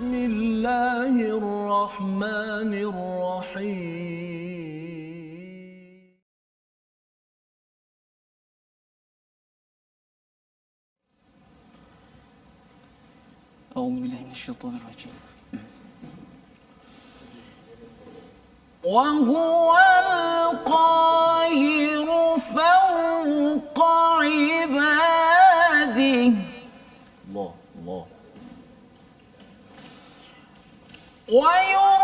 بسم الله الرحمن الرحيم. أعوذ بالله من الشيطان الرجيم. وهو القاهر فوق 哎呦！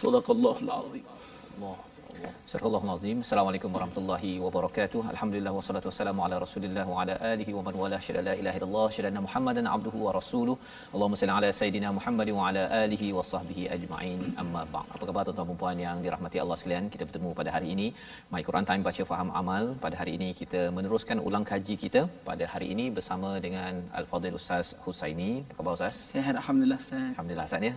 Sadaqallahul azim. Allah. azim. Assalamualaikum warahmatullahi wabarakatuh. Alhamdulillah wassalatu wassalamu ala Rasulillah wa ala alihi wa man wala syada la ilaha illallah syada Muhammadan abduhu wa rasuluh. Allahumma salli ala sayidina Muhammad wa ala alihi wa sahbihi ajma'in. Amma ba'd. Apa khabar tuan-tuan dan puan yang dirahmati Allah sekalian? Kita bertemu pada hari ini My Quran Time baca faham amal. Pada hari ini kita meneruskan ulang kaji kita pada hari ini bersama dengan Al-Fadil Ustaz Husaini. Apa khabar Ustaz? Sihat alhamdulillah Ustaz. Alhamdulillah Ustaz ya.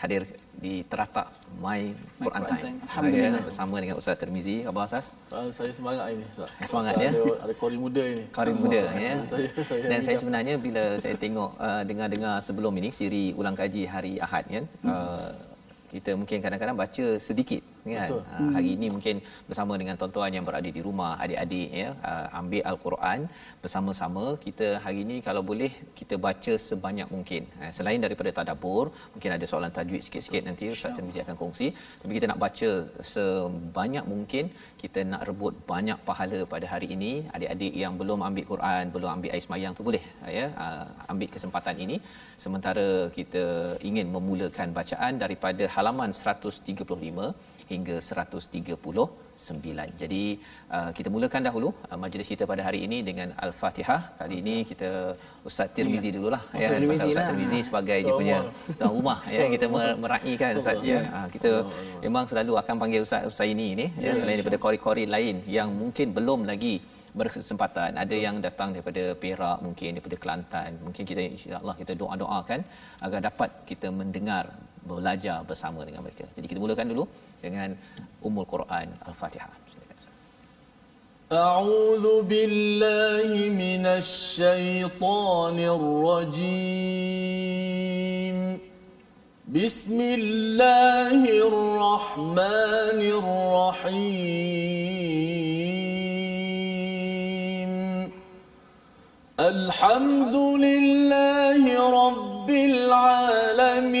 Hadir di teratak My My Quran Time. Time. Alhamdulillah. Ya, bersama dengan Ustaz Termizi. Khabar Ustaz? Ah, saya semangat ini Ustaz. Semangat, Ustaz ya? Ada, ada kori muda ini. Karim muda ya. Saya saya Dan saya sebenarnya bila saya tengok uh, dengar-dengar sebelum ini siri ulang kaji hari Ahad kan. Uh, kita mungkin kadang-kadang baca sedikit kan. Betul. Uh, hari ini mungkin bersama dengan tuan-tuan yang berada di rumah, adik-adik ya, uh, ambil al-Quran bersama-sama. Kita hari ini kalau boleh kita baca sebanyak mungkin. Uh, selain daripada tadabbur, mungkin ada soalan tajwid sikit-sikit nanti Ustaz Tirmizi akan kongsi. Tapi kita nak baca sebanyak mungkin, kita nak rebut banyak pahala pada hari ini. Adik-adik yang belum ambil Quran, belum ambil air semayang tu boleh ya, uh, ambil kesempatan ini sementara kita ingin memulakan bacaan daripada halaman 135 hingga 139. Jadi uh, kita mulakan dahulu uh, majlis kita pada hari ini dengan Al-Fatihah. Kali ini kita Ustaz Tirmizi dululah ya. Ustaz Tirmizi Ustaz lah. Tirmizi sebagai dia punya tuan rumah ya kita mer- meraihkan Ustaz ya. Uh, kita memang selalu akan panggil Ustaz Husaini ni ya selain daripada kori-kori lain yang mungkin belum lagi berkesempatan ada yang datang daripada Perak mungkin daripada Kelantan mungkin kita insya-Allah kita doa-doakan agar dapat kita mendengar belajar bersama dengan mereka. Jadi kita mulakan dulu dengan Ummul Quran Al-Fatihah. أعوذ بالله من الشيطان الرجيم. بسم الله الرحمن الرحيم الحمد لله رب العالمين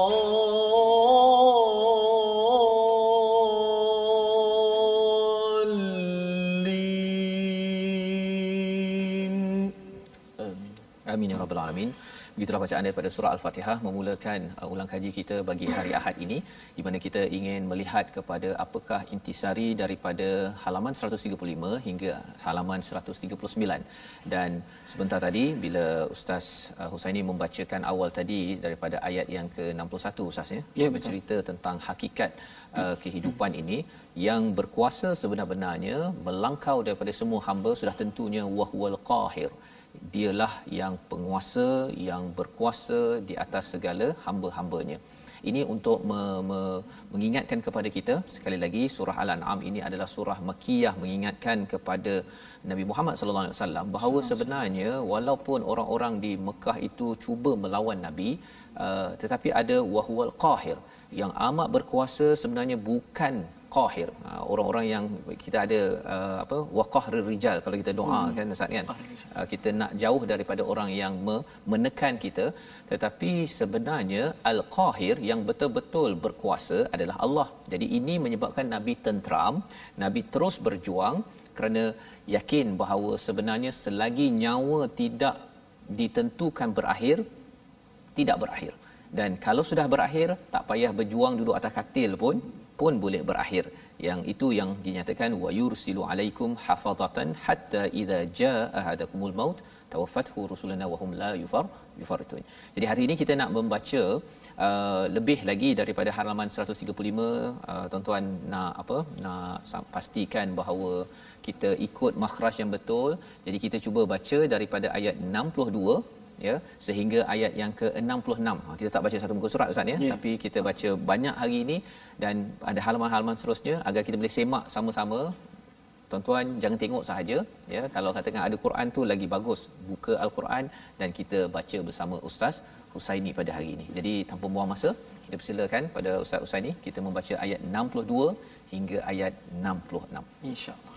Bacaan daripada surah Al-Fatihah memulakan uh, ulang kaji kita bagi hari Ahad ini di mana kita ingin melihat kepada apakah intisari daripada halaman 135 hingga halaman 139 dan sebentar tadi bila Ustaz uh, Husaini membacakan awal tadi daripada ayat yang ke-61 Ustaz ya, Ya, betul. bercerita tentang hakikat uh, kehidupan ini yang berkuasa sebenar-benarnya melangkau daripada semua hamba sudah tentunya wahwal qahir dialah yang penguasa yang berkuasa di atas segala hamba-hambanya. Ini untuk me, me, mengingatkan kepada kita sekali lagi surah al-an'am ini adalah surah makkiyah mengingatkan kepada Nabi Muhammad sallallahu alaihi wasallam bahawa sebenarnya walaupun orang-orang di Mekah itu cuba melawan nabi uh, tetapi ada wahwal qahir yang amat berkuasa sebenarnya bukan qahir. Uh, orang-orang yang kita ada uh, apa waqahrir rijal kalau kita doa hmm. kan ustaz kan? Uh, kita nak jauh daripada orang yang me- menekan kita. Tetapi sebenarnya al-qahir yang betul-betul berkuasa adalah Allah. Jadi ini menyebabkan nabi tentram nabi terus berjuang kerana yakin bahawa sebenarnya selagi nyawa tidak ditentukan berakhir tidak berakhir. Dan kalau sudah berakhir tak payah berjuang duduk atas katil pun pun boleh berakhir. Yang itu yang dinyatakan wa yursilu alaikum hafazatan hatta idza jaa ahadakumul maut tawaffathu rusuluna wa hum la yufar yufaritun jadi hari ini kita nak membaca Uh, lebih lagi daripada halaman 135 uh, tuan-tuan nak apa nak pastikan bahawa kita ikut makhraj yang betul. Jadi kita cuba baca daripada ayat 62 ya sehingga ayat yang ke-66. Ha, kita tak baca satu muka surat ustaz ya, Ya. tapi kita baca banyak hari ini dan ada halaman-halaman seterusnya agar kita boleh semak sama-sama. Tuan-tuan jangan tengok sahaja ya. Kalau katakan ada Quran tu lagi bagus. Buka Al-Quran dan kita baca bersama Ustaz Husaini pada hari ini. Jadi tanpa buang masa, kita persilakan pada Ustaz Husaini kita membaca ayat 62 hingga ayat 66. InsyaAllah.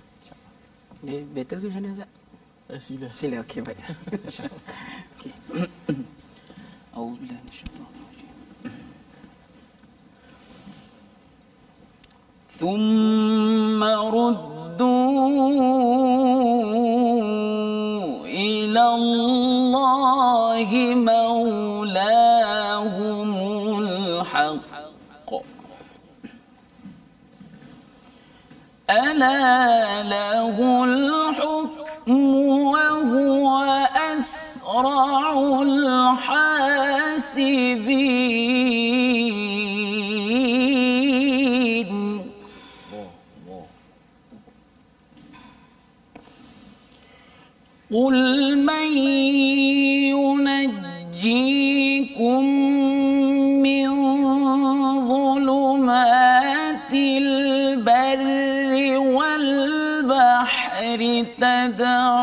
Dia betul ke macam mana Ustaz? Eh, sila. Sila, okey baik. Okey. أعوذ بالله من الشيطان الرجيم ثم ردوا إلى الله مولاهم الحق ألا له الحكم وهو أسرع الحاسبين. قل من والبحر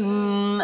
من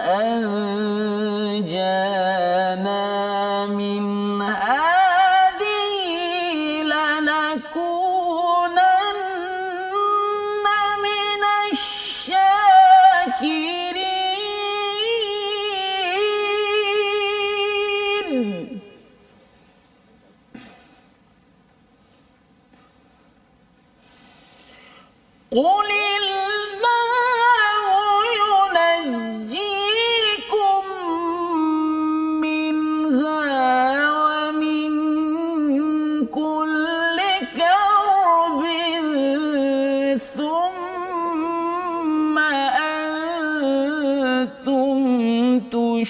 تشركون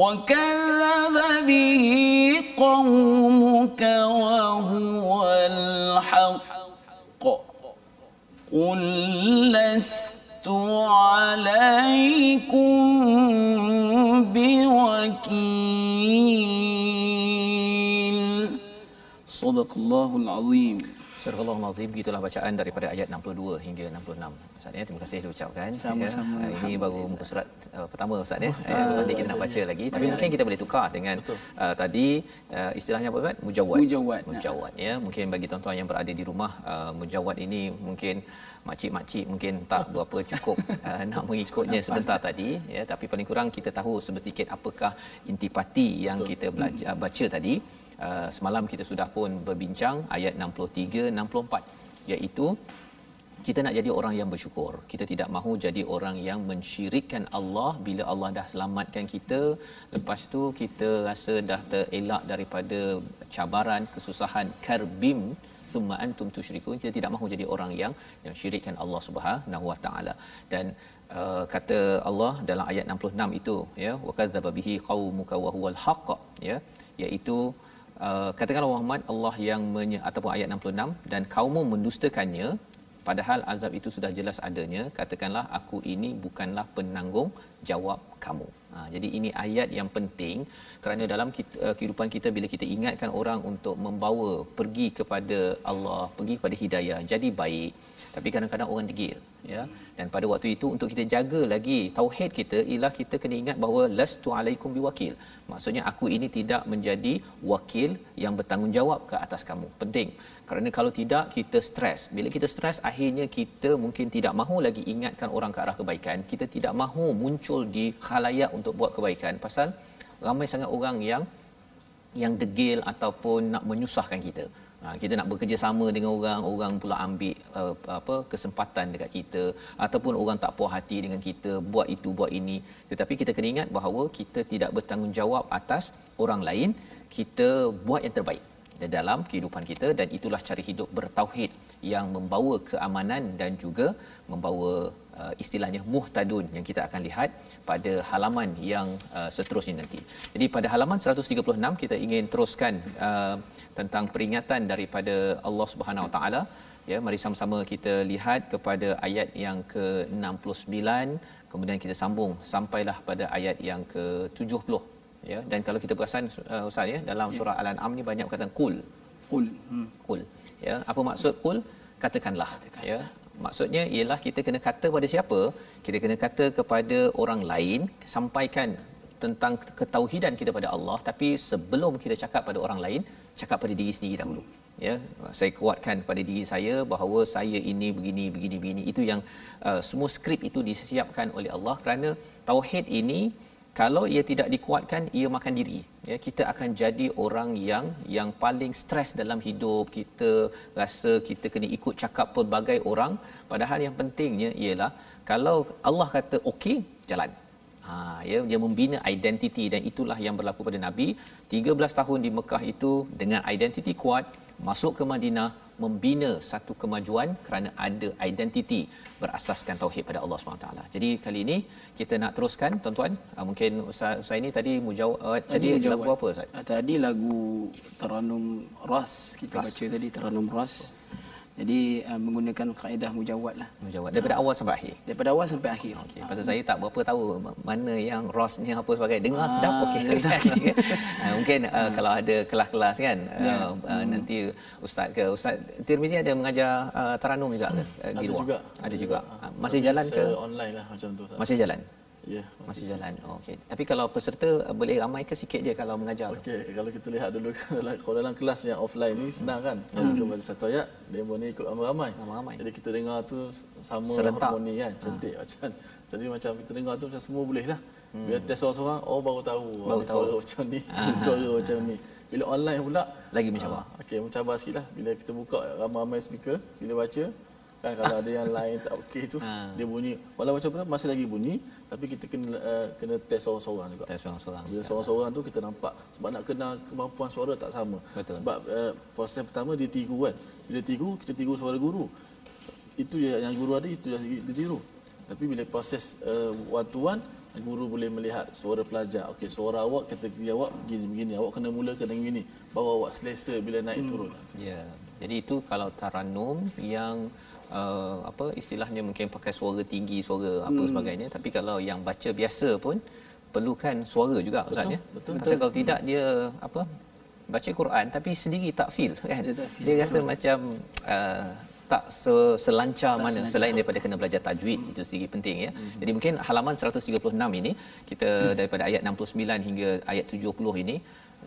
وكذب به قومك وهو الحق. قل لست عليكم بوكيل. صدق الله العظيم. Surah Al-Azim gitulah bacaan daripada ayat 62 hingga 66. Ustaz ya, terima kasih diucapkan. Sama-sama. Ya. Ini baru muka surat uh, pertama Ustaz ya. Nanti kita nak baca lagi. Tapi mungkin kita boleh tukar dengan uh, tadi uh, istilahnya apa Ustaz? Mujawad. Mujawad. Mujawad ya. Mungkin bagi tuan-tuan yang berada di rumah uh, mujawad ini mungkin makcik-makcik mungkin tak berapa cukup uh, nak mengikutnya sebentar tadi ya tapi paling kurang kita tahu sedikit apakah intipati yang kita belajar baca tadi uh, semalam kita sudah pun berbincang ayat 63 64 iaitu kita nak jadi orang yang bersyukur. Kita tidak mahu jadi orang yang mensyirikkan Allah bila Allah dah selamatkan kita. Lepas tu kita rasa dah terelak daripada cabaran, kesusahan, karbim summa antum tusyrikun kita tidak mahu jadi orang yang yang syirikkan Allah Subhanahu wa taala dan uh, kata Allah dalam ayat 66 itu ya wa kadzdzaba bihi qaumuka wa huwal haqq ya iaitu katakanlah Muhammad Allah yang menye, ataupun ayat 66 dan kaummu mendustakannya padahal azab itu sudah jelas adanya katakanlah aku ini bukanlah penanggung jawab kamu. Ha, jadi ini ayat yang penting kerana dalam kita, uh, kehidupan kita bila kita ingatkan orang untuk membawa pergi kepada Allah pergi kepada hidayah jadi baik tapi kadang-kadang orang degil ya. Dan pada waktu itu untuk kita jaga lagi tauhid kita ialah kita kena ingat bahawa lastu alaikum biwakil. Maksudnya aku ini tidak menjadi wakil yang bertanggungjawab ke atas kamu. Penting. Kerana kalau tidak kita stres. Bila kita stres akhirnya kita mungkin tidak mahu lagi ingatkan orang ke arah kebaikan. Kita tidak mahu muncul di khalayak untuk buat kebaikan. Pasal ramai sangat orang yang yang degil ataupun nak menyusahkan kita Ha, kita nak bekerjasama dengan orang, orang pula ambil uh, apa kesempatan dekat kita ataupun orang tak puas hati dengan kita buat itu buat ini. Tetapi kita kena ingat bahawa kita tidak bertanggungjawab atas orang lain. Kita buat yang terbaik dalam kehidupan kita dan itulah cara hidup bertauhid yang membawa keamanan dan juga membawa uh, istilahnya muhtadun yang kita akan lihat pada halaman yang uh, seterusnya nanti. Jadi pada halaman 136 kita ingin teruskan uh, tentang peringatan daripada Allah Subhanahu Wa Taala. Ya, mari sama-sama kita lihat kepada ayat yang ke-69 kemudian kita sambung sampailah pada ayat yang ke-70 ya dan kalau kita perasan uh, ustaz ya dalam surah al-an'am ni banyak perkataan kul Qul. Hmm. kul ya apa maksud kul katakanlah ya maksudnya ialah kita kena kata pada siapa? Kita kena kata kepada orang lain sampaikan tentang ketauhidan kita pada Allah. Tapi sebelum kita cakap pada orang lain cakap pada diri sendiri dahulu. Ya saya kuatkan pada diri saya bahawa saya ini begini begini begini. Itu yang uh, semua skrip itu disiapkan oleh Allah kerana tauhid ini kalau ia tidak dikuatkan ia makan diri. Ya kita akan jadi orang yang yang paling stres dalam hidup. Kita rasa kita kena ikut cakap pelbagai orang. Padahal yang pentingnya ialah kalau Allah kata okey jalan. Ha ya dia membina identiti dan itulah yang berlaku pada nabi. 13 tahun di Mekah itu dengan identiti kuat masuk ke Madinah membina satu kemajuan kerana ada identiti berasaskan tauhid pada Allah SWT. Jadi kali ini kita nak teruskan tuan-tuan. Uh, mungkin Ustaz, Ustaz ini tadi mujawab uh, tadi, tadi lagu apa Ustaz? Ah, Tadi lagu Taranum Ras kita Ras. baca tadi Taranum Ras. Jadi uh, menggunakan kaedah mujawad lah. Mujawab daripada awal sampai akhir. Daripada awal sampai akhir. Okay. Pasal saya tak berapa tahu mana yang Ross ni apa sebagainya. Dengar Ah, sedap okey. uh, mungkin uh, kalau ada kelas-kelas kan Ya. uh, uh, nanti ustaz ke ustaz Tirmizi ada mengajar uh, taranum juga ke uh, di Ada luar? juga. Ada juga. Uh, masih jalan ke? online lah macam tu. Masih jalan. Ya, Masih jalan. Oh, okey. Tapi kalau peserta uh, boleh ramai ke sikit je kalau mengajar? Okey, kalau kita lihat dulu kalau dalam kelas yang offline ni senang kan. Kalau kita baca satu ayat, demo ni ikut ramai-ramai. Ramai-ramai. Jadi kita dengar tu sama Serentak. harmoni kan, cantik macam. Jadi macam kita dengar tu macam semua boleh lah. Bila test seorang-seorang, oh baru tahu. Baru tahu. suara macam ni, ni suara macam ni. Bila online pula Lagi mencabar. Ah, Okey, mencabar sikit lah. Bila kita buka ramai-ramai speaker, bila baca, kan kalau ada yang lain tak okey tu, Ha. dia bunyi. Walau macam mana masih lagi bunyi, tapi kita kena uh, kena test seorang-seorang juga. Tak seorang-seorang. Bila seorang-seorang tu kita nampak sebab nak kenal kemampuan suara tak sama. Betul. Sebab uh, proses pertama dia tiru kan. Bila tiru kita tiru suara guru. Itu yang, guru ada itu yang dia tiru. Tapi bila proses uh, one to one guru boleh melihat suara pelajar. Okey, suara awak kata jawab begini begini. Awak kena mula kena begini. Baru awak selesa bila naik turun. Ya. Jadi itu kalau taranum yang uh, apa istilahnya mungkin pakai suara tinggi, suara apa sebagainya. Tapi kalau yang baca biasa pun perlukan suara juga ustaz Betul, ya. betul. Pasal kalau tidak dia apa baca Quran tapi sendiri tak feel kan. Dia tak feel. Dia rasa macam uh, tak se, selancar mana selain daripada kena belajar tajwid itu sendiri penting ya. Jadi mungkin halaman 136 ini kita daripada ayat 69 hingga ayat 70 ini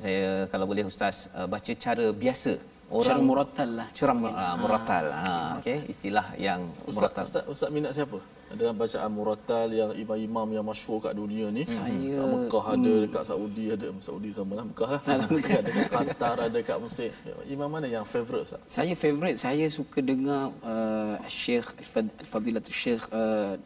saya kalau boleh ustaz uh, baca cara biasa Orang orang murattal lah. curang uh, muratal ha okey istilah yang Ustaz, muratal Ustaz, Ustaz minat siapa? Dalam bacaan Muratal yang imam-imam yang masyhur kat dunia ni. Saya... Kat Mekah ada, dekat Saudi ada. Saudi sama lah, Mekah lah. ada kat Qatar, ada kat Mesir. Imam mana yang favourite Ustaz? Saya favourite saya suka dengar uh, Syekh Al-Fadilatul Syekh uh,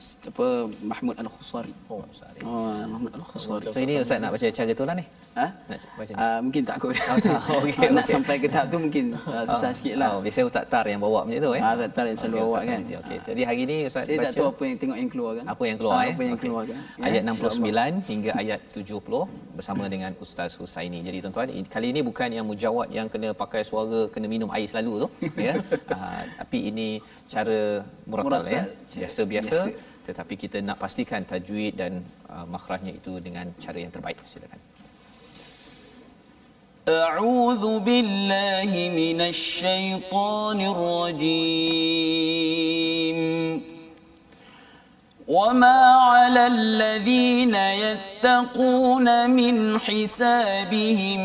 apa Mahmud Al-Khusari. Oh, Oh, Mahmud Al-Khusari. so ini ustaz nak baca cara tu lah ni Ha? nak Uh, mungkin tak kot. tak. Okey, Ah, nak sampai ke tahap tu mungkin uh, susah sikit lah. oh, biasa ustaz tar yang bawa macam tu eh Ah, Ustaz Tar yang selalu Okey, bawa Ustaz kan. Fauzi. okey jadi hari ni ustaz Saya baca tak tahu apa yang tengok yang keluar kan. apa yang keluar Ah, eh Apa yang Okey. keluar kan. Ya, ayat insyaAllah. 69 hingga ayat 70 bersama dengan Ustaz Husaini. Jadi tuan-tuan, kali ini bukan yang mujawad yang kena pakai suara kena minum air selalu tu, ya. Ah, tapi ini cara muratal Muratal, ya. Biasa-biasa biasa. tetapi kita nak pastikan tajwid dan uh, makhrajnya itu dengan cara yang terbaik. Silakan. أعوذ بالله من الشيطان الرجيم. وما على الذين يتقون من حسابهم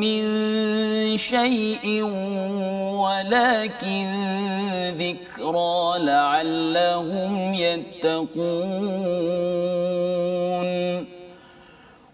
من شيء ولكن ذكرى لعلهم يتقون.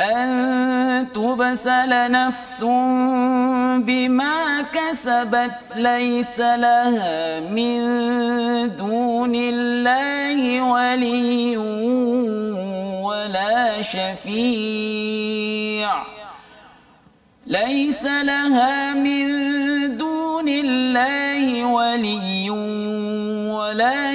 أن تبسل نفس بما كسبت ليس لها من دون الله ولي ولا شفيع. ليس لها من دون الله ولي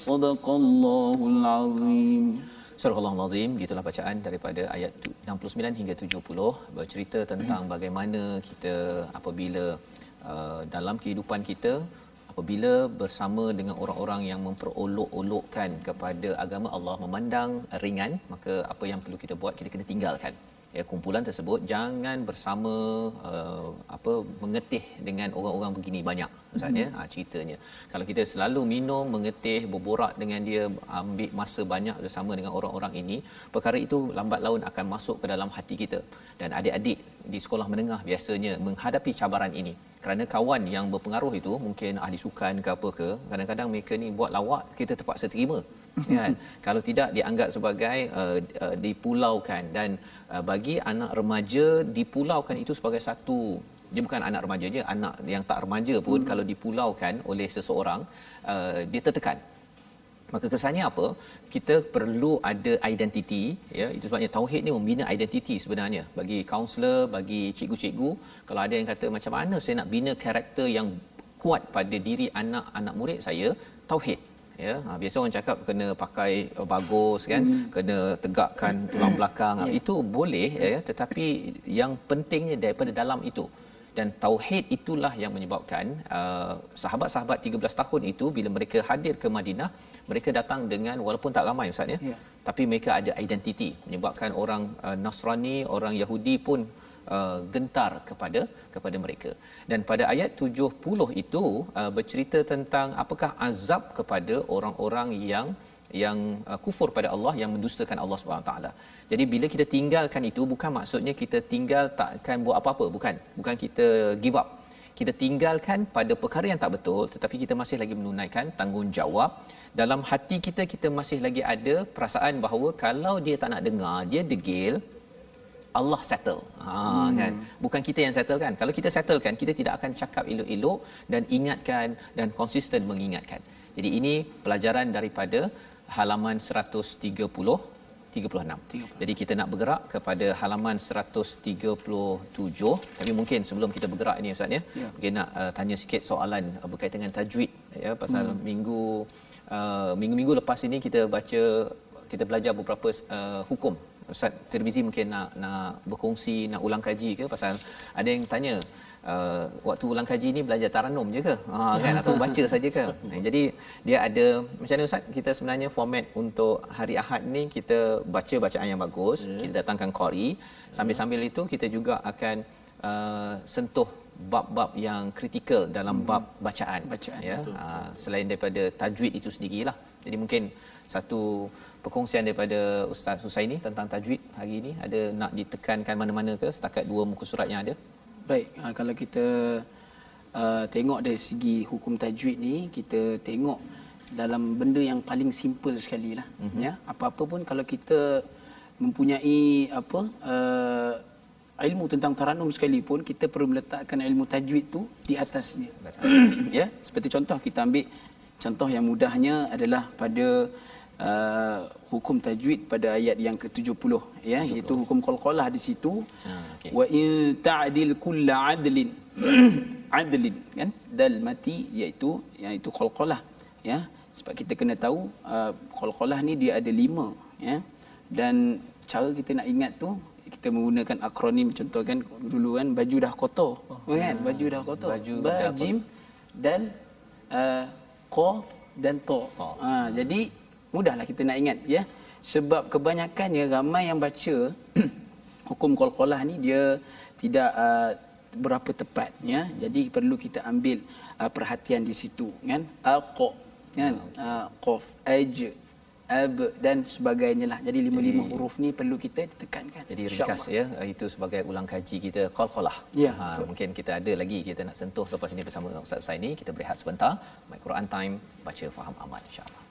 Sadaqallahul Azim. Surah Al-Azim, gitulah bacaan daripada ayat 69 hingga 70 bercerita tentang bagaimana kita apabila uh, dalam kehidupan kita apabila bersama dengan orang-orang yang memperolok-olokkan kepada agama Allah memandang ringan maka apa yang perlu kita buat kita kena tinggalkan ya kumpulan tersebut jangan bersama uh, apa mengetih dengan orang-orang begini banyak misalnya hmm. ha, ceritanya. Kalau kita selalu minum mengetih berborak dengan dia ambil masa banyak bersama dengan orang-orang ini perkara itu lambat laun akan masuk ke dalam hati kita. Dan adik-adik di sekolah menengah biasanya menghadapi cabaran ini. Kerana kawan yang berpengaruh itu mungkin ahli sukan ke apa ke kadang-kadang mereka ni buat lawak kita terpaksa terima kan? Kalau tidak dianggap sebagai uh, uh, dipulaukan. Dan uh, bagi anak remaja dipulaukan itu sebagai satu dia bukan anak remaja je anak yang tak remaja pun hmm. kalau dipulaukan oleh seseorang uh, dia tertekan. Maka kesannya apa? Kita perlu ada identiti ya. Itu sebabnya tauhid ni membina identiti sebenarnya. Bagi kaunselor bagi cikgu-cikgu kalau ada yang kata macam mana saya nak bina karakter yang kuat pada diri anak-anak murid saya? Tauhid ya ha, biasa orang cakap kena pakai uh, bagus kan hmm. kena tegakkan tulang belakang yeah. itu boleh ya tetapi yang pentingnya daripada dalam itu dan tauhid itulah yang menyebabkan uh, sahabat-sahabat 13 tahun itu bila mereka hadir ke Madinah mereka datang dengan walaupun tak ramai ustaz ya yeah. tapi mereka ada identiti menyebabkan orang uh, Nasrani orang Yahudi pun uh, gentar kepada kepada mereka dan pada ayat 70 itu uh, bercerita tentang apakah azab kepada orang-orang yang yang uh, kufur pada Allah yang mendustakan Allah Subhanahu taala. Jadi bila kita tinggalkan itu bukan maksudnya kita tinggal tak akan buat apa-apa bukan. Bukan kita give up. Kita tinggalkan pada perkara yang tak betul tetapi kita masih lagi menunaikan tanggungjawab dalam hati kita kita masih lagi ada perasaan bahawa kalau dia tak nak dengar dia degil Allah settle. Ha hmm. kan. Bukan kita yang settle kan. Kalau kita settle kan kita tidak akan cakap elok-elok dan ingatkan dan konsisten mengingatkan. Jadi ini pelajaran daripada halaman 130 36. 30. Jadi kita nak bergerak kepada halaman 137 tapi mungkin sebelum kita bergerak ini ustaz ya, ya. mungkin nak uh, tanya sikit soalan uh, berkaitan dengan tajwid ya pasal hmm. minggu uh, minggu-minggu lepas ini kita baca kita belajar beberapa uh, hukum Ustaz Tirmizi mungkin nak nak berkongsi nak ulang kaji ke? Pasal ada yang tanya uh, waktu ulang kaji ni belajar taranum je ke? Ha kan? Atau baca saja ke? Jadi dia ada macam mana ustaz kita sebenarnya format untuk hari Ahad ni kita baca bacaan yang bagus yeah. kita datangkan qari. Sambil-sambil itu kita juga akan uh, sentuh bab-bab yang kritikal dalam hmm. bab bacaan. Bacaan ya betul, betul. Uh, selain daripada tajwid itu sendirilah. Jadi mungkin satu perkongsian daripada Ustaz Husaini tentang tajwid hari ini ada nak ditekankan mana-mana ke setakat dua muka surat yang ada? Baik, ha, kalau kita uh, tengok dari segi hukum tajwid ni, kita tengok dalam benda yang paling simple sekali lah. Mm-hmm. Ya, apa-apa pun kalau kita mempunyai apa uh, ilmu tentang taranum sekalipun, kita perlu meletakkan ilmu tajwid tu di atasnya. ya, seperti contoh kita ambil contoh yang mudahnya adalah pada uh, hukum tajwid pada ayat yang ke-70 ya iaitu hukum qalqalah di situ. Ha, okay. wa in ta'dil kull adlin adlin kan? Dal mati iaitu iaitu qalqalah ya. Sebab kita kena tahu uh, qalqalah ni dia ada lima ya. Dan cara kita nak ingat tu kita menggunakan akronim contoh kan dulu kan baju dah kotor oh, kan? Ya. baju dah kotor. baju bajim dan uh, qaf dan ta oh. ha, jadi mudahlah kita nak ingat ya. Sebab kebanyakannya ramai yang baca hukum qalqalah ni dia tidak uh, berapa tepat ya. Jadi perlu kita ambil uh, perhatian di situ kan. Aqa kan. Uh, qaf aj ab dan sebagainya lah. Jadi lima-lima huruf ni perlu kita tekankan jadi ringkas ya. Itu sebagai ulang kaji kita qalqalah ya ha, mungkin kita ada lagi kita nak sentuh selepas ini bersama Ustaz Usaini kita berehat sebentar. My Quran time baca faham amal insyaallah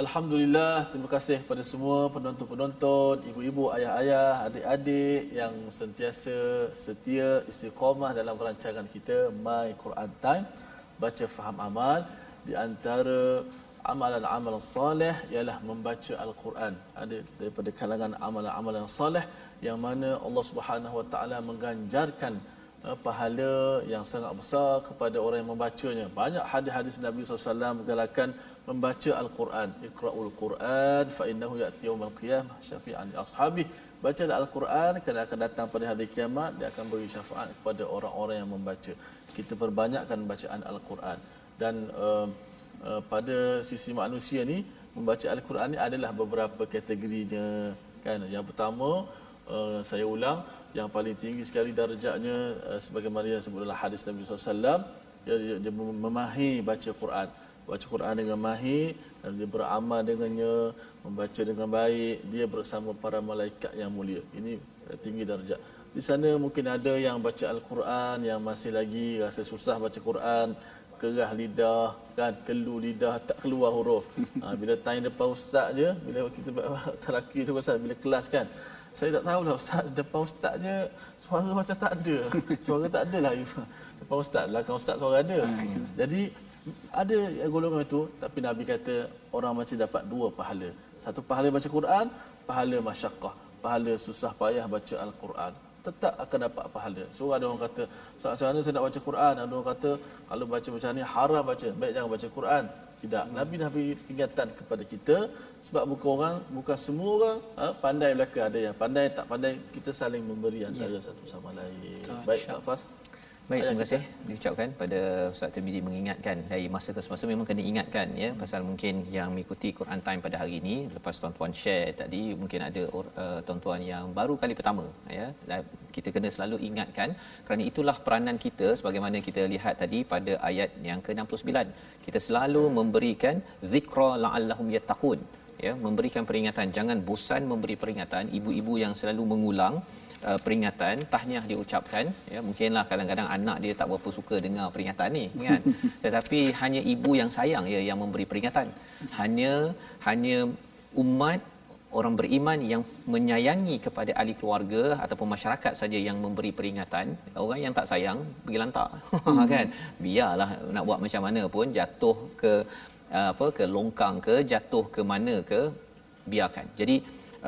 Alhamdulillah, terima kasih kepada semua penonton-penonton, ibu-ibu, ayah-ayah, adik-adik yang sentiasa setia istiqamah dalam perancangan kita My Quran Time, baca faham amal di antara amalan-amalan soleh ialah membaca al-Quran. Ada daripada kalangan amalan-amalan soleh yang mana Allah Subhanahu Wa Taala mengganjarkan uh, pahala yang sangat besar kepada orang yang membacanya. Banyak hadis-hadis Nabi SAW menggalakkan membaca Al-Quran. Iqra'ul Quran fa innahu ya'ti yawmal qiyamah syafi'an li ashabi. Baca Al-Quran kerana akan datang pada hari kiamat dia akan beri syafaat kepada orang-orang yang membaca. Kita perbanyakkan bacaan Al-Quran dan uh, uh, pada sisi manusia ni membaca Al-Quran ni adalah beberapa kategorinya kan. Yang pertama uh, saya ulang yang paling tinggi sekali darjatnya uh, sebagaimana yang disebut dalam hadis Nabi SAW dia, dia, dia memahir baca Quran baca Quran dengan mahir dan dia beramal dengannya membaca dengan baik dia bersama para malaikat yang mulia. Ini uh, tinggi darjat di sana mungkin ada yang baca al-Quran yang masih lagi rasa susah baca Quran kerah lidah kan kelu lidah tak keluar huruf. Ha, bila tanya depan ustaz je bila kita teraki tu pasal bila kelas kan saya tak tahulah ustaz depan ustaz je suara macam tak ada. Suara tak ada lah. Depan ustaz belakang ustaz suara ada. Jadi ada golongan itu tapi nabi kata orang macam dapat dua pahala satu pahala baca Quran pahala masyaqqah pahala susah payah baca al-Quran tetap akan dapat pahala. So ada orang kata, macam mana saya nak baca Quran? Ada orang kata, kalau baca macam ni haram baca. Baik jangan baca Quran. Tidak. Nabi dah beri peringatan kepada kita sebab bukan orang, bukan semua orang ha, pandai belaka. Ada yang pandai, tak pandai. Kita saling memberi antara ya. satu sama lain. Baik, Kak Fas. Baik, terima kasih. Diucapkan pada Ustaz Tirmizi mengingatkan dari masa ke semasa memang kena ingatkan ya pasal mungkin yang mengikuti Quran Time pada hari ini. Lepas tuan-tuan share tadi mungkin ada uh, tuan-tuan yang baru kali pertama ya kita kena selalu ingatkan. Kerana itulah peranan kita sebagaimana kita lihat tadi pada ayat yang ke-69. Kita selalu memberikan zikra la'allahum yattaqun ya memberikan peringatan. Jangan bosan memberi peringatan. Ibu-ibu yang selalu mengulang uh, peringatan tahniah diucapkan ya mungkinlah kadang-kadang anak dia tak berapa suka dengar peringatan ni kan? Tetapi hanya ibu yang sayang ya yang memberi peringatan. Hanya hanya umat orang beriman yang menyayangi kepada ahli keluarga ataupun masyarakat saja yang memberi peringatan. Orang yang tak sayang pergi lantak kan? Biarlah nak buat macam mana pun jatuh ke uh, apa ke longkang ke jatuh ke mana ke biarkan. Jadi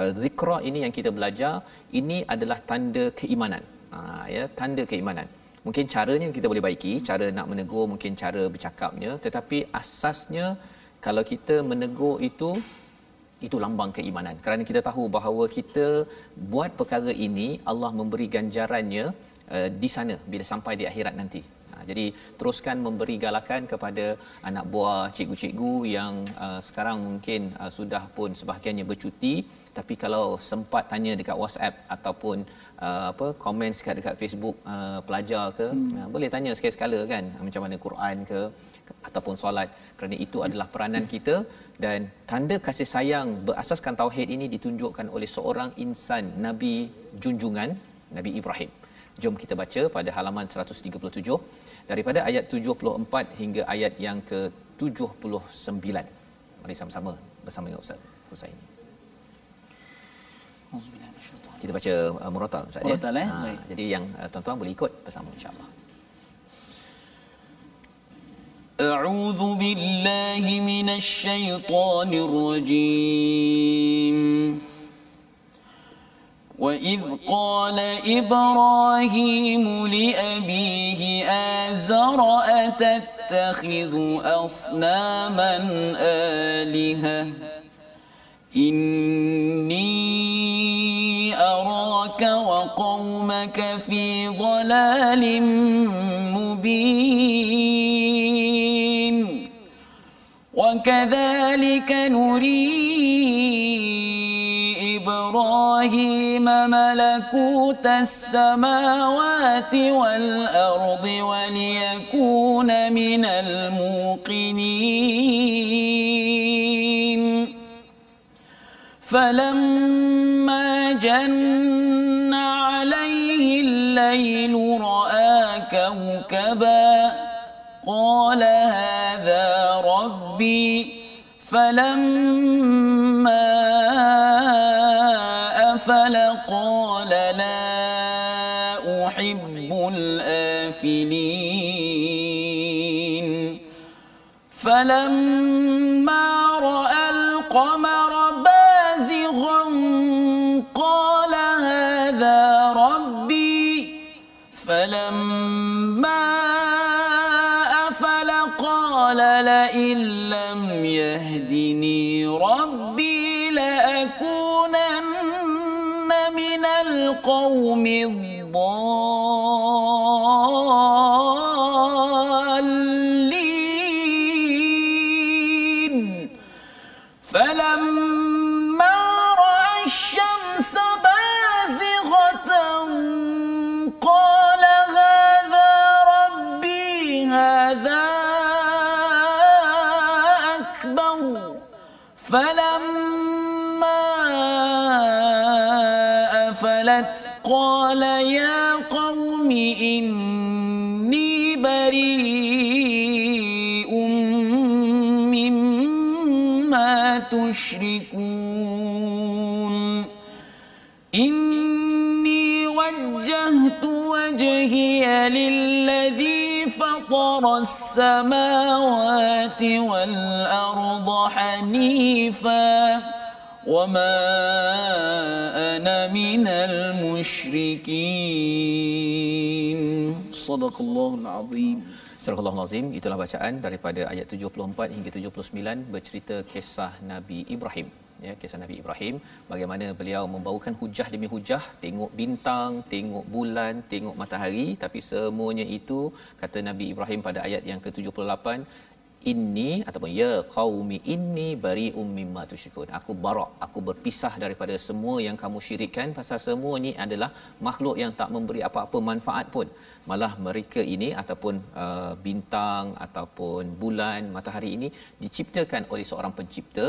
uh, zikra ini yang kita belajar ini adalah tanda keimanan. Ha, ya tanda keimanan. Mungkin caranya kita boleh baiki cara nak menegur mungkin cara bercakapnya. Tetapi asasnya kalau kita menegur itu itu lambang keimanan. Kerana kita tahu bahawa kita buat perkara ini Allah memberi ganjarannya uh, di sana bila sampai di akhirat nanti. Ha, jadi teruskan memberi galakan kepada anak buah cikgu-cikgu yang uh, sekarang mungkin uh, sudah pun sebahagiannya bercuti tapi kalau sempat tanya dekat WhatsApp ataupun uh, apa komen dekat dekat Facebook uh, pelajar ke hmm. uh, boleh tanya sekali-sekala kan macam mana Quran ke ataupun solat kerana itu adalah peranan kita dan tanda kasih sayang berasaskan tauhid ini ditunjukkan oleh seorang insan nabi junjungan Nabi Ibrahim. Jom kita baca pada halaman 137 daripada ayat 74 hingga ayat yang ke-79. Mari sama-sama bersama dengan Ustaz Husaini. Kita baca uh, murotal Ustaz ya. Murotal eh. Ha, jadi yang uh, tuan-tuan boleh ikut bersama insya-Allah. أعوذ بالله من الشيطان الرجيم وإذ قال إبراهيم لأبيه آزر أتتخذ أصناما آلهة إني أراك وقومك في ضلال مبين. وكذلك نري إبراهيم ملكوت السماوات والأرض وليكون من الموقنين. فلما جن عليه الليل رأى كوكبا قال هذا ربي. فلما أفل قال لا أحب الآفلين. فلما السماوات والأرض حنيفا وما أنا من المشركين. صدق الله العظيم. Surah Al-Azim itulah bacaan daripada ayat 74 hingga 79 bercerita kisah Nabi Ibrahim. Ya kisah Nabi Ibrahim bagaimana beliau membawakan hujah demi hujah tengok bintang tengok bulan tengok matahari tapi semuanya itu kata Nabi Ibrahim pada ayat yang ke-78 inni ataupun ya qaumi inni bari'um mimma tusyrikun. Aku barak aku berpisah daripada semua yang kamu syirikkan pasal semua ini adalah makhluk yang tak memberi apa-apa manfaat pun. Malah mereka ini ataupun uh, bintang ataupun bulan matahari ini diciptakan oleh seorang pencipta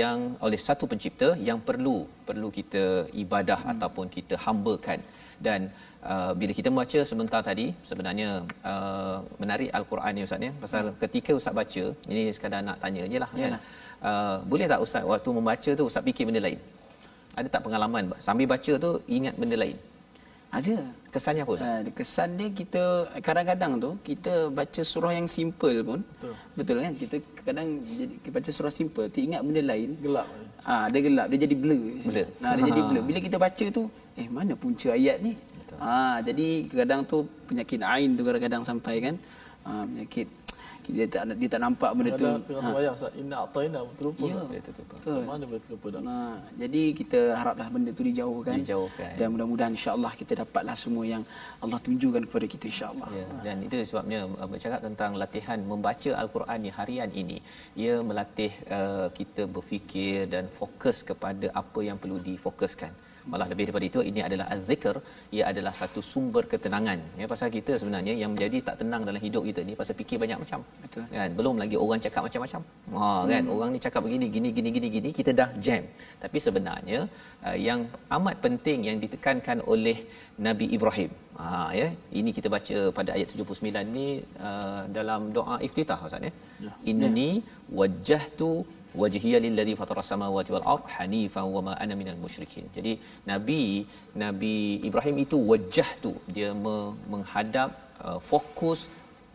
yang oleh satu pencipta yang perlu perlu kita ibadah hmm. ataupun kita hambakan. Dan uh, bila kita membaca sebentar tadi sebenarnya uh, menarik al-Quran ni ustaz ya. Pasal hmm. ketika ustaz baca ini sekadar nak tanya jelah kan? Uh, boleh tak ustaz waktu membaca tu ustaz fikir benda lain? Ada tak pengalaman sambil baca tu ingat benda lain? Ada. kesannya apa ustaz? Uh, kesan dia kita kadang-kadang tu kita baca surah yang simple pun. Betul. betul kan? Kita kadang jadi kita baca surah simple ingat benda lain. Gelap. ah dia gelap dia jadi blur. Blur. nah dia jadi blur. Bila kita baca tu eh mana punca ayat ni ah jadi kadang tu penyakit ain tu kadang-kadang sampai kan ah penyakit dia tak dia tak nampak benda tu Kadang tengah sembahyang Ustaz, inna a'tayna terlupa. Ya. Dia terlupa. Macam mana boleh terlupa dah? Nah, jadi kita haraplah benda tu dijauhkan. Dijauhkan. Dan mudah-mudahan insya-Allah kita dapatlah semua yang Allah tunjukkan kepada kita insya-Allah. Ya, dan itu sebabnya uh, bercakap tentang latihan membaca al-Quran ni harian ini, ia melatih uh, kita berfikir dan fokus kepada apa yang perlu difokuskan. Malah lebih daripada itu ini adalah az-zikr, ia adalah satu sumber ketenangan. Ya pasal kita sebenarnya yang menjadi tak tenang dalam hidup kita ni pasal fikir banyak macam. Betul. Kan belum lagi orang cakap macam-macam. Ha kan orang ni cakap begini gini gini gini gini kita dah jam. Tapi sebenarnya uh, yang amat penting yang ditekankan oleh Nabi Ibrahim. Ha ya, ini kita baca pada ayat 79 ni uh, dalam doa iftitah Ustaz ya. Ya. Inni wajjahtu wajhiya lillazi fatara samawati wal ard hanifan wa ma ana minal musyrikin. Jadi Nabi Nabi Ibrahim itu wajjahtu dia me- menghadap uh, fokus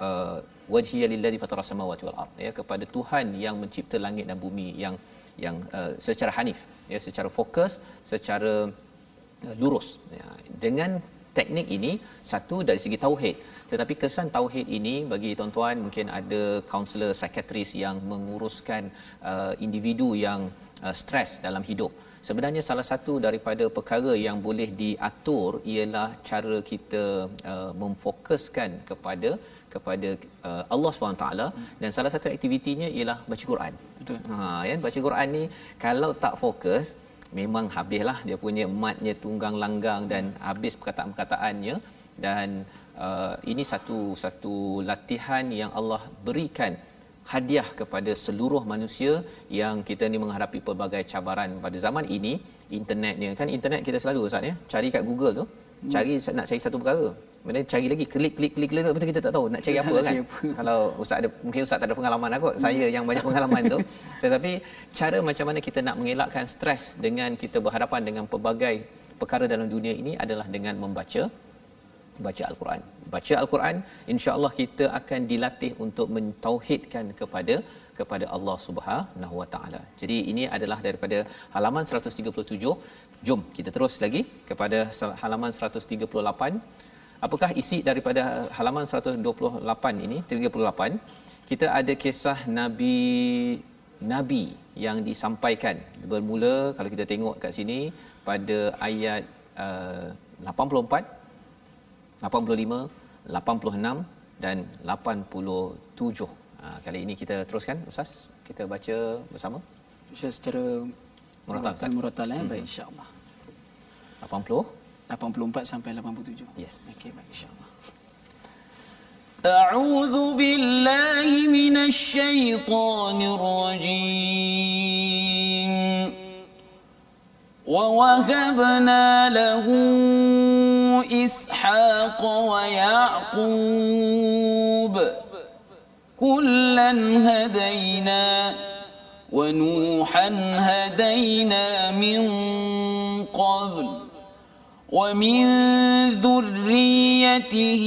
uh, wajhiya lillazi fatara samawati wal ard ya kepada Tuhan yang mencipta langit dan bumi yang yang uh, secara hanif ya secara fokus secara uh, lurus. Ya dengan teknik ini satu dari segi tauhid tetapi kesan tauhid ini bagi tuan-tuan mungkin ada kaunselor psikiatris yang menguruskan uh, individu yang uh, stres dalam hidup sebenarnya salah satu daripada perkara yang boleh diatur ialah cara kita uh, memfokuskan kepada kepada uh, Allah SWT dan salah satu aktivitinya ialah baca Quran. Betul. Ha kan baca Quran ni kalau tak fokus memang habislah dia punya matnya tunggang langgang dan habis perkataan-perkataannya dan uh, ini satu satu latihan yang Allah berikan hadiah kepada seluruh manusia yang kita ni menghadapi pelbagai cabaran pada zaman ini. Internetnya kan internet kita selalu Ustaz ya? Cari kat Google tu. Cari nak cari satu perkara. Kemudian cari lagi klik klik klik klik betul kita tak tahu nak cari apa kan. cari apa. kalau ustaz ada mungkin ustaz tak ada pengalaman lah kot. Saya yang banyak pengalaman tu. Tetapi cara macam mana kita nak mengelakkan stres dengan kita berhadapan dengan pelbagai perkara dalam dunia ini adalah dengan membaca baca al-Quran. Baca al-Quran insya-Allah kita akan dilatih untuk mentauhidkan kepada kepada Allah Subhanahu Wa Taala. Jadi ini adalah daripada halaman 137. Jom kita terus lagi kepada halaman 138. Apakah isi daripada halaman 128 ini? 38. Kita ada kisah Nabi Nabi yang disampaikan bermula kalau kita tengok kat sini pada ayat uh, 84 85 86 dan 87 Ha, kali ini kita teruskan Ustaz. Kita baca bersama. Ustaz secara Muratal. Muratal eh. Baik insya-Allah. 80 84 sampai 87. Yes. Okey baik insya-Allah. أعوذ بالله من الشيطان الرجيم ووهبنا له إسحاق ويعقوب كلا هدينا ونوحا هدينا من قبل ومن ذريته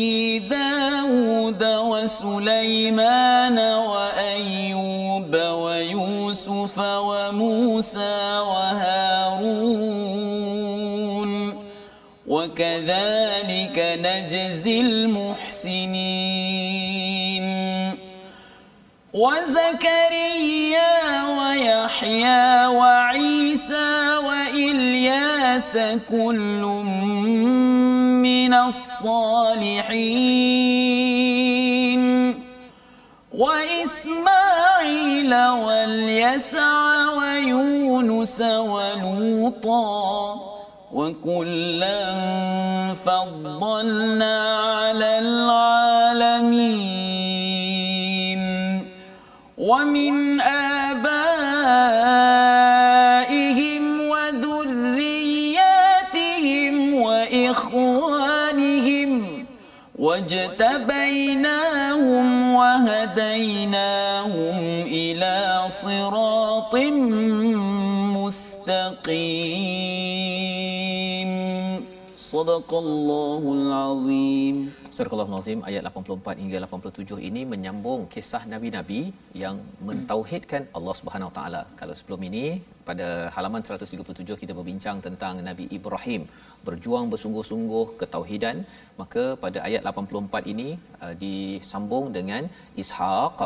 داود وسليمان وأيوب ويوسف وموسى وهارون وكذلك نجزي المحسنين. وزكريا ويحيى وعيسى وإلياس كل من الصالحين. وإسماعيل واليسع ويونس ولوطا وكلا فضلنا على العالمين. ومن آبائهم وذرياتهم وإخوانهم واجتبيناهم وهديناهم إلى صراط مستقيم. Sadaqallahul Azim. Surah Al-Azim ayat 84 hingga 87 ini menyambung kisah nabi-nabi yang mentauhidkan Allah Subhanahu taala. Kalau sebelum ini pada halaman 137 kita berbincang tentang Nabi Ibrahim berjuang bersungguh-sungguh ketauhidan, maka pada ayat 84 ini uh, disambung dengan Ishaq,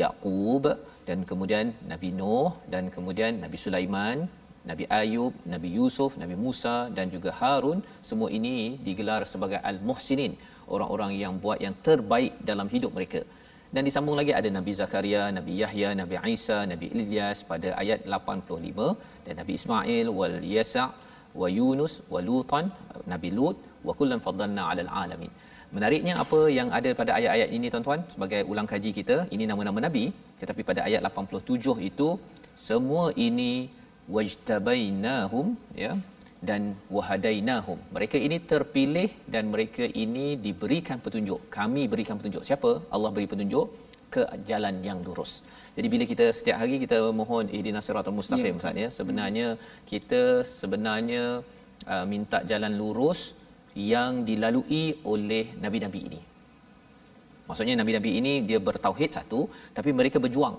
Yaqub dan kemudian Nabi Nuh dan kemudian Nabi Sulaiman Nabi Ayub, Nabi Yusuf, Nabi Musa dan juga Harun semua ini digelar sebagai al-muhsinin orang-orang yang buat yang terbaik dalam hidup mereka. Dan disambung lagi ada Nabi Zakaria, Nabi Yahya, Nabi Isa, Nabi Ilyas pada ayat 85 dan Nabi Ismail wal Yasa' wa Yunus wa Lutan, Nabi Lut wa kullan faddalna 'alal alamin. Menariknya apa yang ada pada ayat-ayat ini tuan-tuan sebagai ulang kaji kita, ini nama-nama nabi tetapi pada ayat 87 itu semua ini wajtabainahum ya dan wahadainahum. Mereka ini terpilih dan mereka ini diberikan petunjuk. Kami berikan petunjuk. Siapa? Allah beri petunjuk ke jalan yang lurus. Jadi bila kita setiap hari kita mohon ihdinas siratal mustaqim ya. Ustaz ya, sebenarnya kita sebenarnya uh, minta jalan lurus yang dilalui oleh nabi-nabi ini. Maksudnya nabi-nabi ini dia bertauhid satu tapi mereka berjuang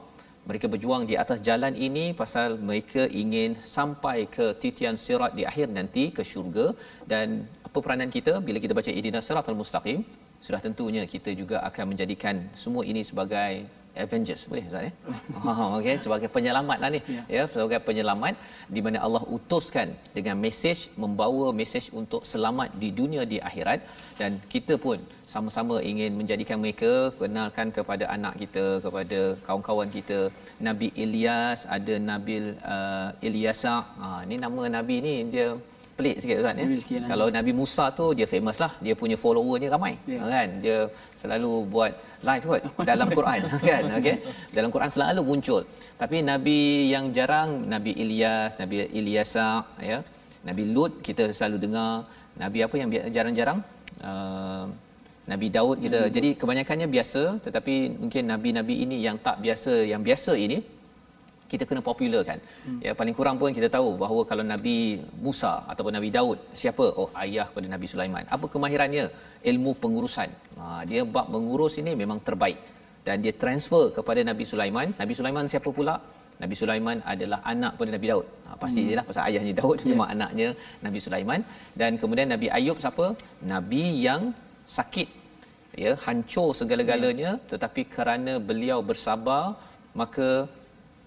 mereka berjuang di atas jalan ini pasal mereka ingin sampai ke titian sirat di akhir nanti ke syurga. Dan apa peranan kita? Bila kita baca ihdinas siratal mustaqim sudah tentunya kita juga akan menjadikan semua ini sebagai Avengers boleh Ustaz ya? Ha okey sebagai penyelamat lah ni ya. ya sebagai penyelamat di mana Allah utuskan dengan mesej membawa mesej untuk selamat di dunia di akhirat dan kita pun sama-sama ingin menjadikan mereka kenalkan kepada anak kita kepada kawan-kawan kita Nabi Ilyas ada Nabil uh, Ilyasa ha ni nama nabi ni dia pelik sikit Ustaz ya. Sikit, lah. Kalau Nabi Musa tu dia famous lah. Dia punya follower dia ramai. Yeah. Kan? Dia selalu buat live kot dalam Quran kan. Okey. Dalam Quran selalu muncul. Tapi nabi yang jarang Nabi Ilyas, Nabi Ilyasa ya. Nabi Lut kita selalu dengar. Nabi apa yang jarang-jarang? Uh, Nabi Daud kita. Hmm. Jadi kebanyakannya biasa tetapi mungkin nabi-nabi ini yang tak biasa yang biasa ini kita kena popular kan hmm. ya paling kurang pun kita tahu bahawa kalau Nabi Musa ataupun Nabi Daud siapa oh ayah kepada Nabi Sulaiman apa kemahirannya ilmu pengurusan ha, dia bab mengurus ini memang terbaik dan dia transfer kepada Nabi Sulaiman Nabi Sulaiman siapa pula Nabi Sulaiman adalah anak pada Nabi Daud. Ha, pasti hmm. lah pasal ayahnya Daud yeah. memang anaknya Nabi Sulaiman dan kemudian Nabi Ayub siapa? Nabi yang sakit ya hancur segala-galanya yeah. tetapi kerana beliau bersabar maka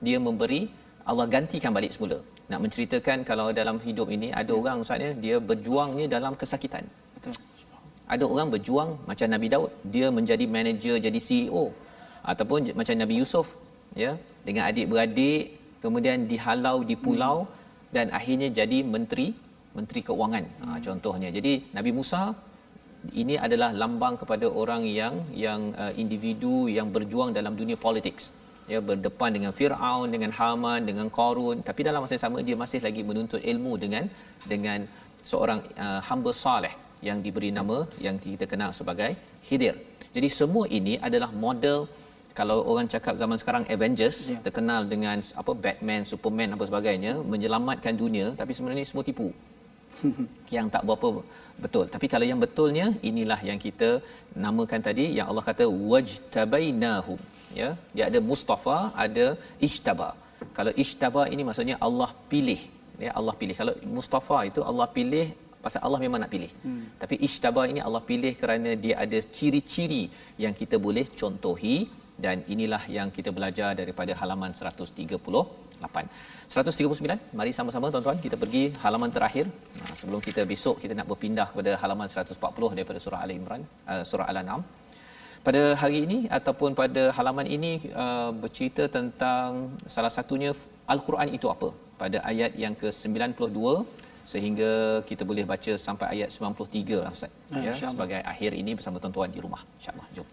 dia memberi Allah gantikan balik semula. Nak menceritakan kalau dalam hidup ini ada yeah. orang ustaznya dia berjuangnya dalam kesakitan. Betul. Ada orang berjuang macam Nabi Daud, dia menjadi manager, jadi CEO ataupun macam Nabi Yusuf ya dengan adik-beradik kemudian dihalau di pulau hmm. dan akhirnya jadi menteri menteri keuangan ha, hmm. ha, contohnya jadi Nabi Musa ini adalah lambang kepada orang yang yang uh, individu yang berjuang dalam dunia politik ya berdepan dengan Firaun dengan Haman dengan Qarun tapi dalam masa yang sama dia masih lagi menuntut ilmu dengan dengan seorang uh, hamba soleh yang diberi nama yang kita kenal sebagai Khidir jadi semua ini adalah model kalau orang cakap zaman sekarang Avengers yeah. terkenal dengan apa Batman, Superman apa sebagainya menyelamatkan dunia tapi sebenarnya semua tipu. yang tak berapa betul. Tapi kalau yang betulnya inilah yang kita namakan tadi yang Allah kata wajtabainahum ya. Dia ada Mustafa, ada Ijtaba. Kalau Ijtaba ini maksudnya Allah pilih. Ya Allah pilih. Kalau Mustafa itu Allah pilih pasal Allah memang nak pilih. Hmm. Tapi Ijtaba ini Allah pilih kerana dia ada ciri-ciri yang kita boleh contohi dan inilah yang kita belajar daripada halaman 138. 139 mari sama-sama tuan-tuan kita pergi halaman terakhir nah, sebelum kita besok kita nak berpindah kepada halaman 140 daripada surah al imran uh, surah al-an'am pada hari ini ataupun pada halaman ini uh, bercerita tentang salah satunya al-Quran itu apa pada ayat yang ke-92 sehingga kita boleh baca sampai ayat 93 lah ustaz ya sebagai akhir ini bersama tuan-tuan di rumah insyaallah jom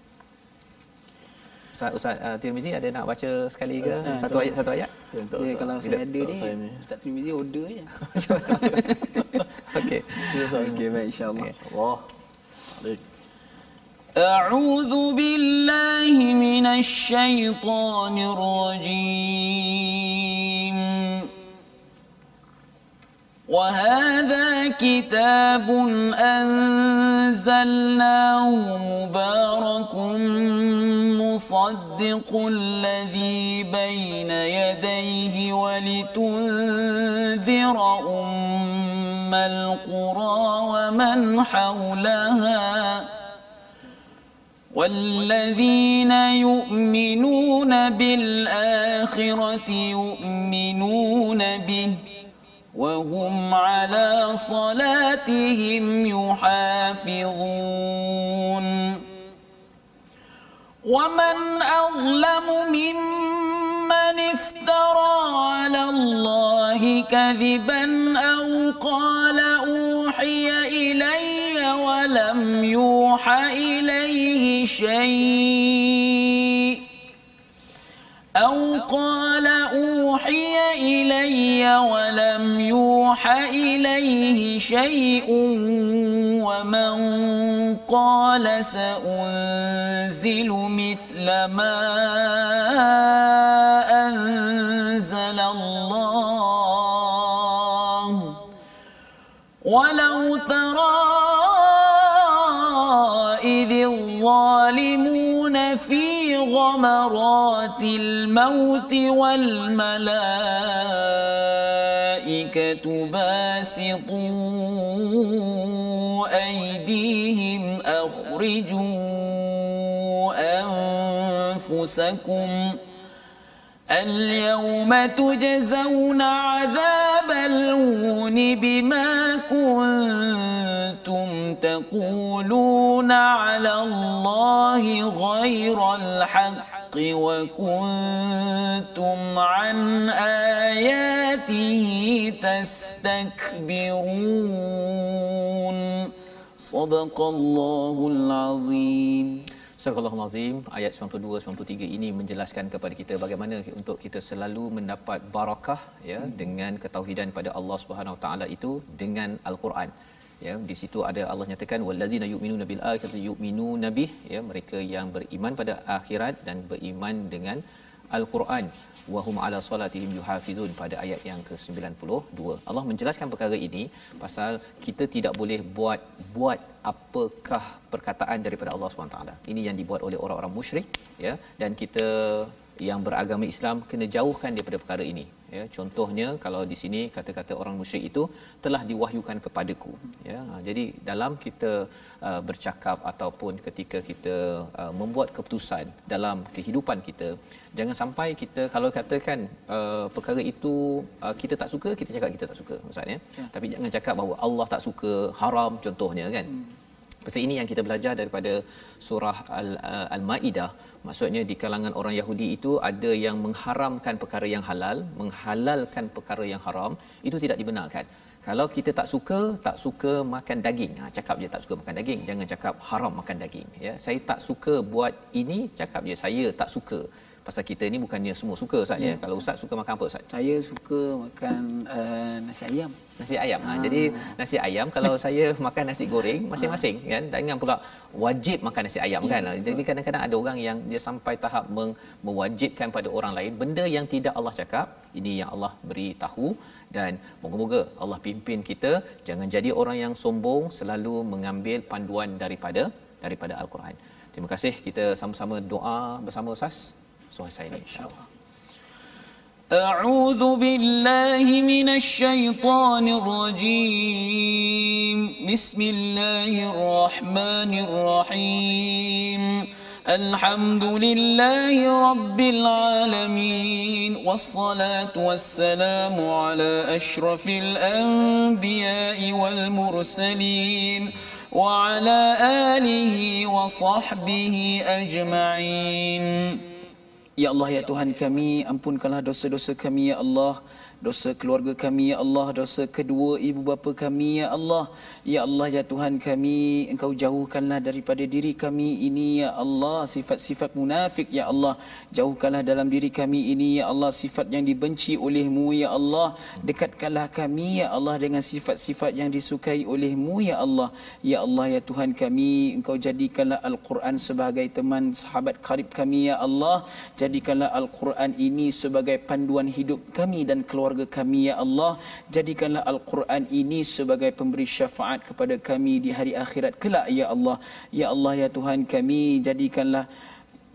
Ustaz, Ustaz uh, Tirmizi ada nak baca sekali ke? Uh, satu ayat satu ayat? Ya, ya kalau saya ada ni, Ustaz Tirmizi order je. Okey. Okey, baik insya-Allah. Allah. Baik. أعوذ بالله من الشيطان الرجيم. وهذا كتاب أنزلناه مبارك مصدق الذي بين يديه ولتنذر أم القرى ومن حولها. والذين يؤمنون بالآخرة يؤمنون به وهم على صلاتهم يحافظون. ومن أظلم ممن افترى على الله كذبا أو قال أوحي إلي ولم يوحى إليه شيء أو قال أوحي إلي ولم يوحى إليه شيء ومن قال سأنزل مثل ما أنزل الله ولو ترى إذ الظالمون في غمرات الموت والملائكة باسطوا أيديهم أخرجوا أنفسكم اليوم تجزون عذاب الهون بما كنتم تقولون على الله غير الحق وكنتم عن آياته تستكبرون صدق الله العظيم Surah Al-Azim ayat 92 93 ini menjelaskan kepada kita bagaimana untuk kita selalu mendapat barakah ya hmm. dengan ketauhidan pada Allah Subhanahu Wa Taala itu dengan Al-Quran. Ya, di situ ada Allah nyatakan wallazina yu'minuna bil akhirati yu'minuna bih ya mereka yang beriman pada akhirat dan beriman dengan al-Quran wa hum ala salatihim yuhafizun pada ayat yang ke-92. Allah menjelaskan perkara ini pasal kita tidak boleh buat buat apakah perkataan daripada Allah SWT. Ini yang dibuat oleh orang-orang musyrik ya dan kita yang beragama Islam kena jauhkan daripada perkara ini ya contohnya kalau di sini kata-kata orang musyrik itu telah diwahyukan kepadaku ya ha, jadi dalam kita uh, bercakap ataupun ketika kita uh, membuat keputusan dalam kehidupan kita jangan sampai kita kalau katakan uh, perkara itu uh, kita tak suka kita cakap kita tak suka maksudnya ya. tapi jangan cakap bahawa Allah tak suka haram contohnya kan hmm. Pasal ini yang kita belajar daripada surah uh, Al-Maidah. Maksudnya di kalangan orang Yahudi itu ada yang mengharamkan perkara yang halal, menghalalkan perkara yang haram, itu tidak dibenarkan. Kalau kita tak suka, tak suka makan daging. Ha, cakap je tak suka makan daging. Jangan cakap haram makan daging. Ya, Saya tak suka buat ini, cakap je saya tak suka pasal kita ni bukannya semua suka Ustaz ya. ya. Kalau Ustaz suka makan apa Ustaz? Saya suka makan uh, nasi ayam. Nasi ayam. Ha. ha. Jadi nasi ayam kalau saya makan nasi goreng masing-masing ha. kan. Jangan pula wajib makan nasi ayam ya, kan. Betul. Jadi kadang-kadang ada orang yang dia sampai tahap meng- mewajibkan pada orang lain benda yang tidak Allah cakap. Ini yang Allah beri tahu dan moga-moga Allah pimpin kita jangan jadi orang yang sombong selalu mengambil panduan daripada daripada al-Quran. Terima kasih kita sama-sama doa bersama Ustaz. Selesai ini insyaallah أعوذ بالله من الشيطان الرجيم. بسم الله الرحمن الرحيم. الحمد لله رب العالمين. والصلاة والسلام على أشرف الأنبياء والمرسلين. وعلى آله وصحبه أجمعين. Ya Allah ya Tuhan kami ampunkanlah dosa-dosa kami ya Allah. Dosa keluarga kami ya Allah. Dosa kedua ibu bapa kami ya Allah. Ya Allah ya Tuhan kami engkau jauhkanlah daripada diri kami ini ya Allah. Sifat-sifat munafik ya Allah. Jauhkanlah dalam diri kami ini ya Allah. Sifat yang dibenci olehmu ya Allah. Dekatkanlah kami ya Allah dengan sifat-sifat yang disukai olehmu ya Allah. Ya Allah ya Tuhan kami engkau jadikanlah al-Quran sebagai teman sahabat karib kami ya Allah jadikanlah al-Quran ini sebagai panduan hidup kami dan keluarga kami ya Allah. Jadikanlah al-Quran ini sebagai pemberi syafaat kepada kami di hari akhirat kelak ya Allah. Ya Allah ya Tuhan kami jadikanlah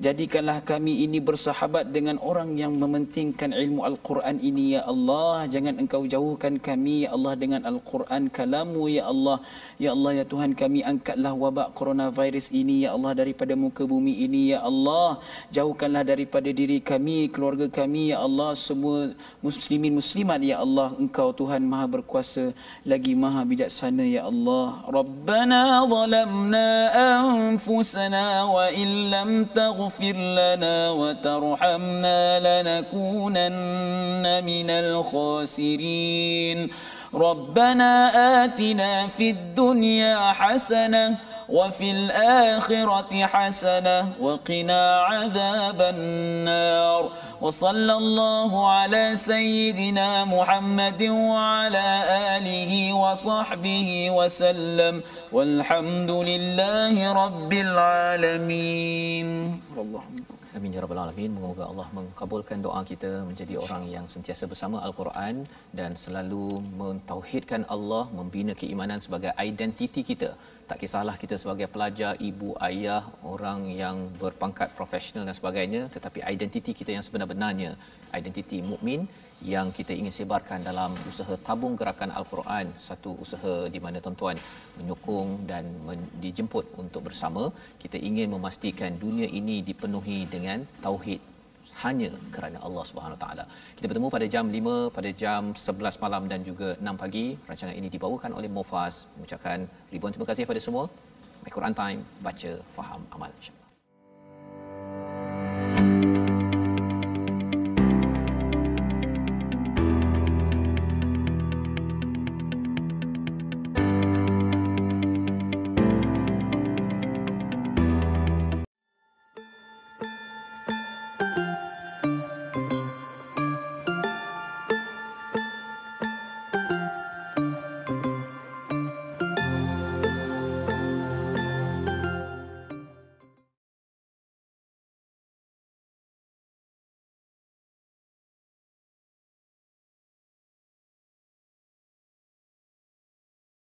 Jadikanlah kami ini bersahabat dengan orang yang mementingkan ilmu Al-Quran ini, Ya Allah. Jangan engkau jauhkan kami, Ya Allah, dengan Al-Quran kalamu, Ya Allah. Ya Allah, Ya Tuhan kami, angkatlah wabak coronavirus ini, Ya Allah, daripada muka bumi ini, Ya Allah. Jauhkanlah daripada diri kami, keluarga kami, Ya Allah. Semua muslimin muslimat, Ya Allah. Engkau Tuhan maha berkuasa, lagi maha bijaksana, Ya Allah. Rabbana zalamna anfusana wa illam taghfir تغفر لنا وترحمنا لنكونن من الخاسرين. ربنا آتنا في الدنيا حسنة وفي الآخرة حسنة وقنا عذاب النار وصلى الله على سيدنا محمد وعلى آله وصحبه وسلم والحمد لله رب العالمين الله Amin ya rabbal alamin. Moga-moga Allah mengkabulkan doa kita menjadi orang yang sentiasa bersama Al-Quran dan selalu mentauhidkan Allah, membina keimanan sebagai identiti kita. Tak kisahlah kita sebagai pelajar, ibu, ayah, orang yang berpangkat profesional dan sebagainya, tetapi identiti kita yang sebenar-benarnya, identiti mukmin yang kita ingin sebarkan dalam usaha tabung gerakan Al-Quran satu usaha di mana tuan-tuan menyokong dan men- dijemput untuk bersama. Kita ingin memastikan dunia ini dipenuhi dengan tauhid hanya kerana Allah Subhanahu taala. Kita bertemu pada jam 5 pada jam 11 malam dan juga 6 pagi. Rancangan ini dibawakan oleh Mufas. Mengucapkan ribuan terima kasih kepada semua. My Quran Time baca faham amal. InsyaAllah.